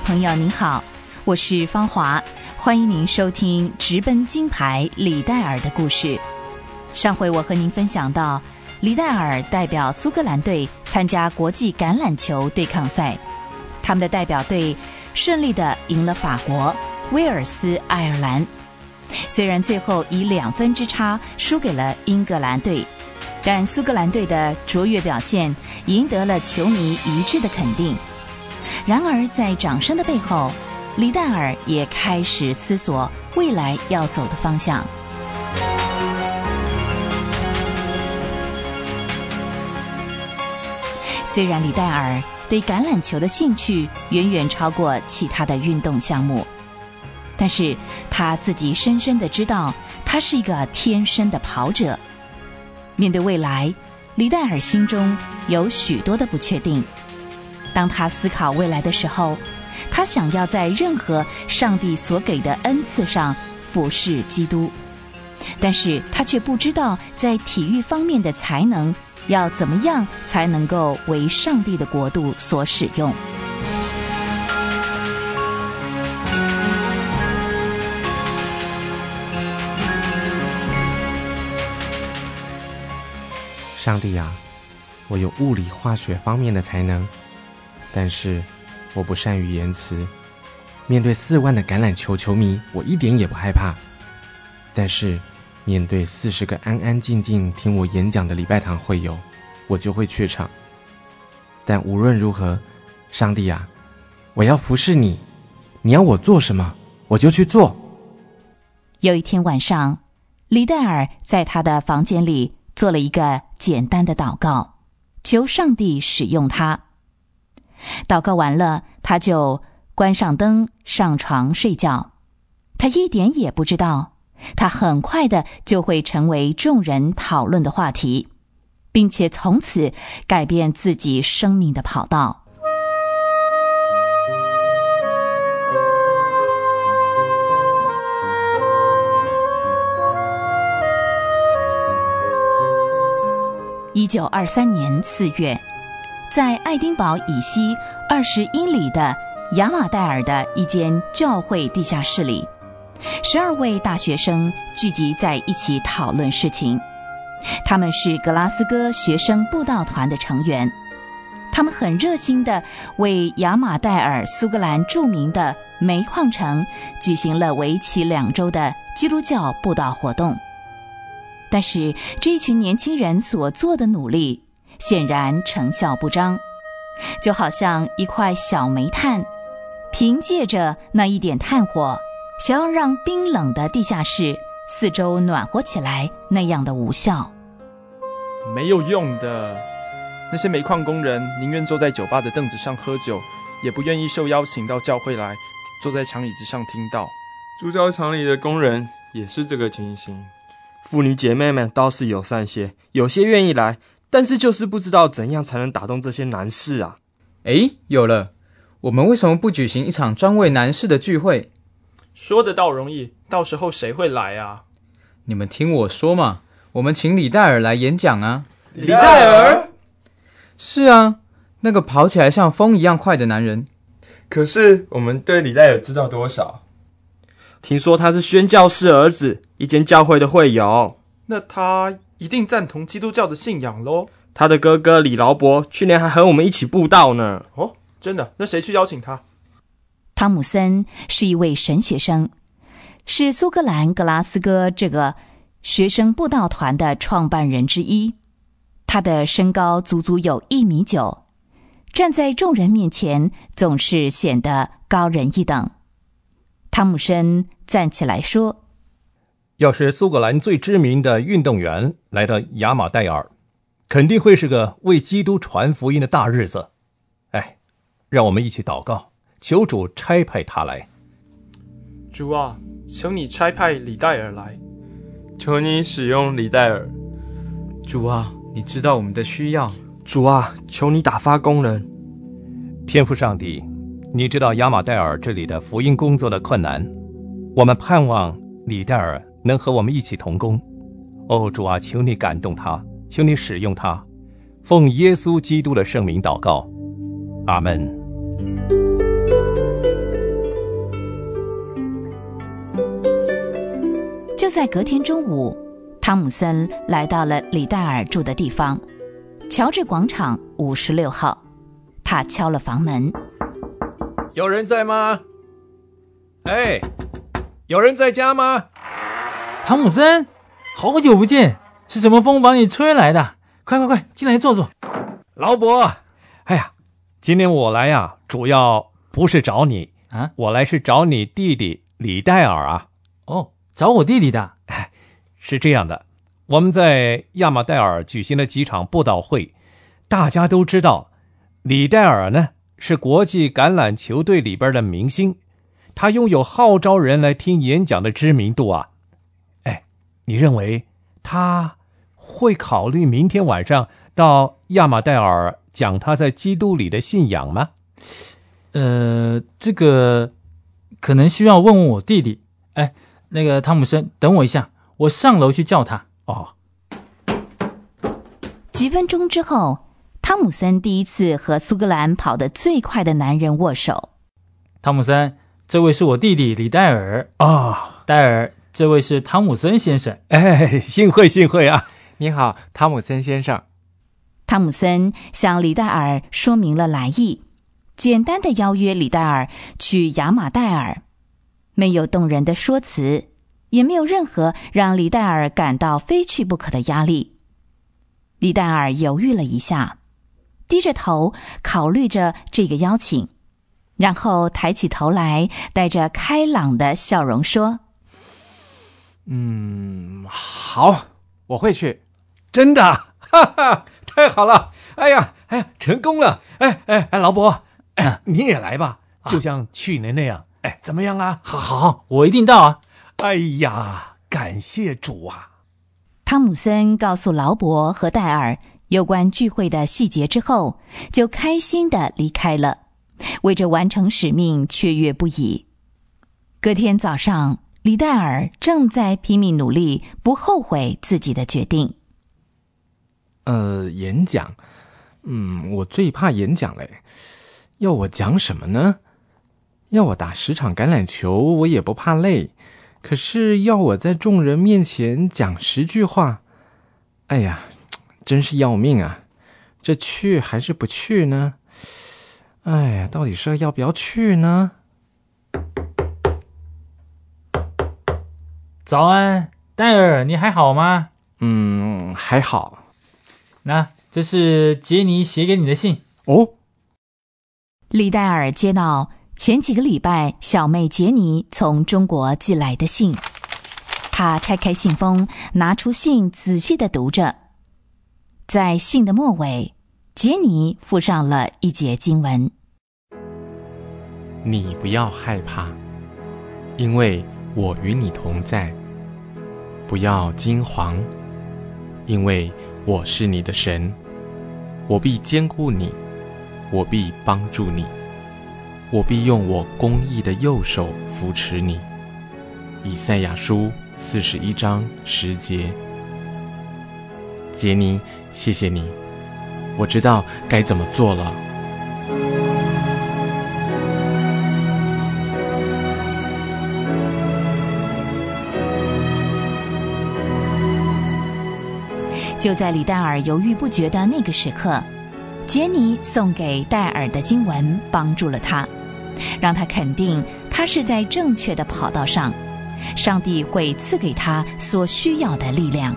朋友，您好，我是芳华，欢迎您收听直奔金牌李戴尔的故事。上回我和您分享到，李戴尔代表苏格兰队参加国际橄榄球对抗赛，他们的代表队顺利的赢了法国、威尔斯、爱尔兰。虽然最后以两分之差输给了英格兰队，但苏格兰队的卓越表现赢得了球迷一致的肯定。然而，在掌声的背后，李戴尔也开始思索未来要走的方向。虽然李戴尔对橄榄球的兴趣远远超过其他的运动项目，但是他自己深深的知道，他是一个天生的跑者。面对未来，李戴尔心中有许多的不确定。当他思考未来的时候，他想要在任何上帝所给的恩赐上服侍基督，但是他却不知道在体育方面的才能。要怎么样才能够为上帝的国度所使用？上帝呀，我有物理化学方面的才能，但是我不善于言辞。面对四万的橄榄球球迷，我一点也不害怕。但是。面对四十个安安静静听我演讲的礼拜堂会友，我就会怯场。但无论如何，上帝啊，我要服侍你，你要我做什么，我就去做。有一天晚上，李戴尔在他的房间里做了一个简单的祷告，求上帝使用他。祷告完了，他就关上灯，上床睡觉。他一点也不知道。他很快的就会成为众人讨论的话题，并且从此改变自己生命的跑道。一九二三年四月，在爱丁堡以西二十英里的雅马戴尔的一间教会地下室里。十二位大学生聚集在一起讨论事情。他们是格拉斯哥学生布道团的成员，他们很热心地为亚马戴尔苏格兰著名的煤矿城举行了为期两周的基督教布道活动。但是，这一群年轻人所做的努力显然成效不彰，就好像一块小煤炭，凭借着那一点炭火。想要让冰冷的地下室四周暖和起来，那样的无效，没有用的。那些煤矿工人宁愿坐在酒吧的凳子上喝酒，也不愿意受邀请到教会来，坐在长椅子上听到。铸造厂里的工人也是这个情形。妇女姐妹们倒是友善些，有些愿意来，但是就是不知道怎样才能打动这些男士啊。诶，有了，我们为什么不举行一场专为男士的聚会？说得倒容易，到时候谁会来啊？你们听我说嘛，我们请李戴尔来演讲啊。李戴尔？是啊，那个跑起来像风一样快的男人。可是我们对李戴尔知道多少？听说他是宣教士儿子，一间教会的会友。那他一定赞同基督教的信仰喽。他的哥哥李劳伯去年还和我们一起布道呢。哦，真的？那谁去邀请他？汤姆森是一位神学生，是苏格兰格拉斯哥这个学生布道团的创办人之一。他的身高足足有一米九，站在众人面前总是显得高人一等。汤姆森站起来说：“要是苏格兰最知名的运动员来到亚马戴尔，肯定会是个为基督传福音的大日子。哎，让我们一起祷告。”求主差派他来。主啊，求你差派李戴尔来。求你使用李戴尔。主啊，你知道我们的需要。主啊，求你打发工人。天父上帝，你知道亚马戴尔这里的福音工作的困难。我们盼望李戴尔能和我们一起同工。哦主啊请你感动他请你使用他。奉耶稣基督的圣名祷告。阿门。就在隔天中午汤姆森来到了李戴尔住的地方。乔治广场五十六号。他敲了房门。有人在吗？哎有人在家吗？汤姆森，好久不见，是什么风把你吹来的？快快快，进来坐坐。劳勃，哎呀，今天我来呀，主要不是找你啊，我来是找你弟弟李戴尔啊。哦，找我弟弟的。哎，是这样的，我们在亚马戴尔举行了几场布道会，大家都知道，李戴尔呢是国际橄榄球队里边的明星，他拥有号召人来听演讲的知名度啊。哎，你认为他会考虑明天晚上到亚马戴尔讲他在基督里的信仰吗？呃，这个可能需要问问我弟弟。哎，那个汤姆森，等我一下，我上楼去叫他。哦。几分钟之后，汤姆森第一次和苏格兰跑得最快的男人握手。汤姆森，这位是我弟弟李戴尔啊，戴尔，这位是汤姆森先生。哎，幸会幸会啊！你好，汤姆森先生。汤姆森向李戴尔说明了来意，简单的邀约李戴尔去雅马戴尔，没有动人的说辞，也没有任何让李戴尔感到非去不可的压力。李戴尔犹豫了一下，低着头考虑着这个邀请，然后抬起头来，带着开朗的笑容说：“嗯，好，我会去。真的，哈哈。”太好了！哎呀，哎呀，成功了！哎哎哎，劳勃，哎，你也来吧，就像去年那样。哎，怎么样啊？好，好，我一定到啊！哎呀，感谢主啊！汤姆森告诉劳勃和戴尔有关聚会的细节之后，就开心的离开了，为这完成使命雀跃不已。隔天早上，李戴尔正在拼命努力，不后悔自己的决定。呃，演讲，嗯，我最怕演讲嘞。要我讲什么呢？要我打十场橄榄球，我也不怕累。可是要我在众人面前讲十句话，哎呀，真是要命啊！这去还是不去呢？哎呀，到底是要不要去呢？早安，戴尔，你还好吗？嗯，还好。那这是杰尼写给你的信哦。李戴尔接到前几个礼拜小妹杰尼从中国寄来的信，他拆开信封，拿出信，仔细的读着。在信的末尾，杰尼附上了一节经文：“你不要害怕，因为我与你同在；不要惊惶，因为。”我是你的神，我必坚固你，我必帮助你，我必用我公义的右手扶持你。以赛亚书四十一章十节。杰尼，谢谢你，我知道该怎么做了。就在李戴尔犹豫不决的那个时刻，杰尼送给戴尔的经文帮助了他，让他肯定他是在正确的跑道上，上帝会赐给他所需要的力量。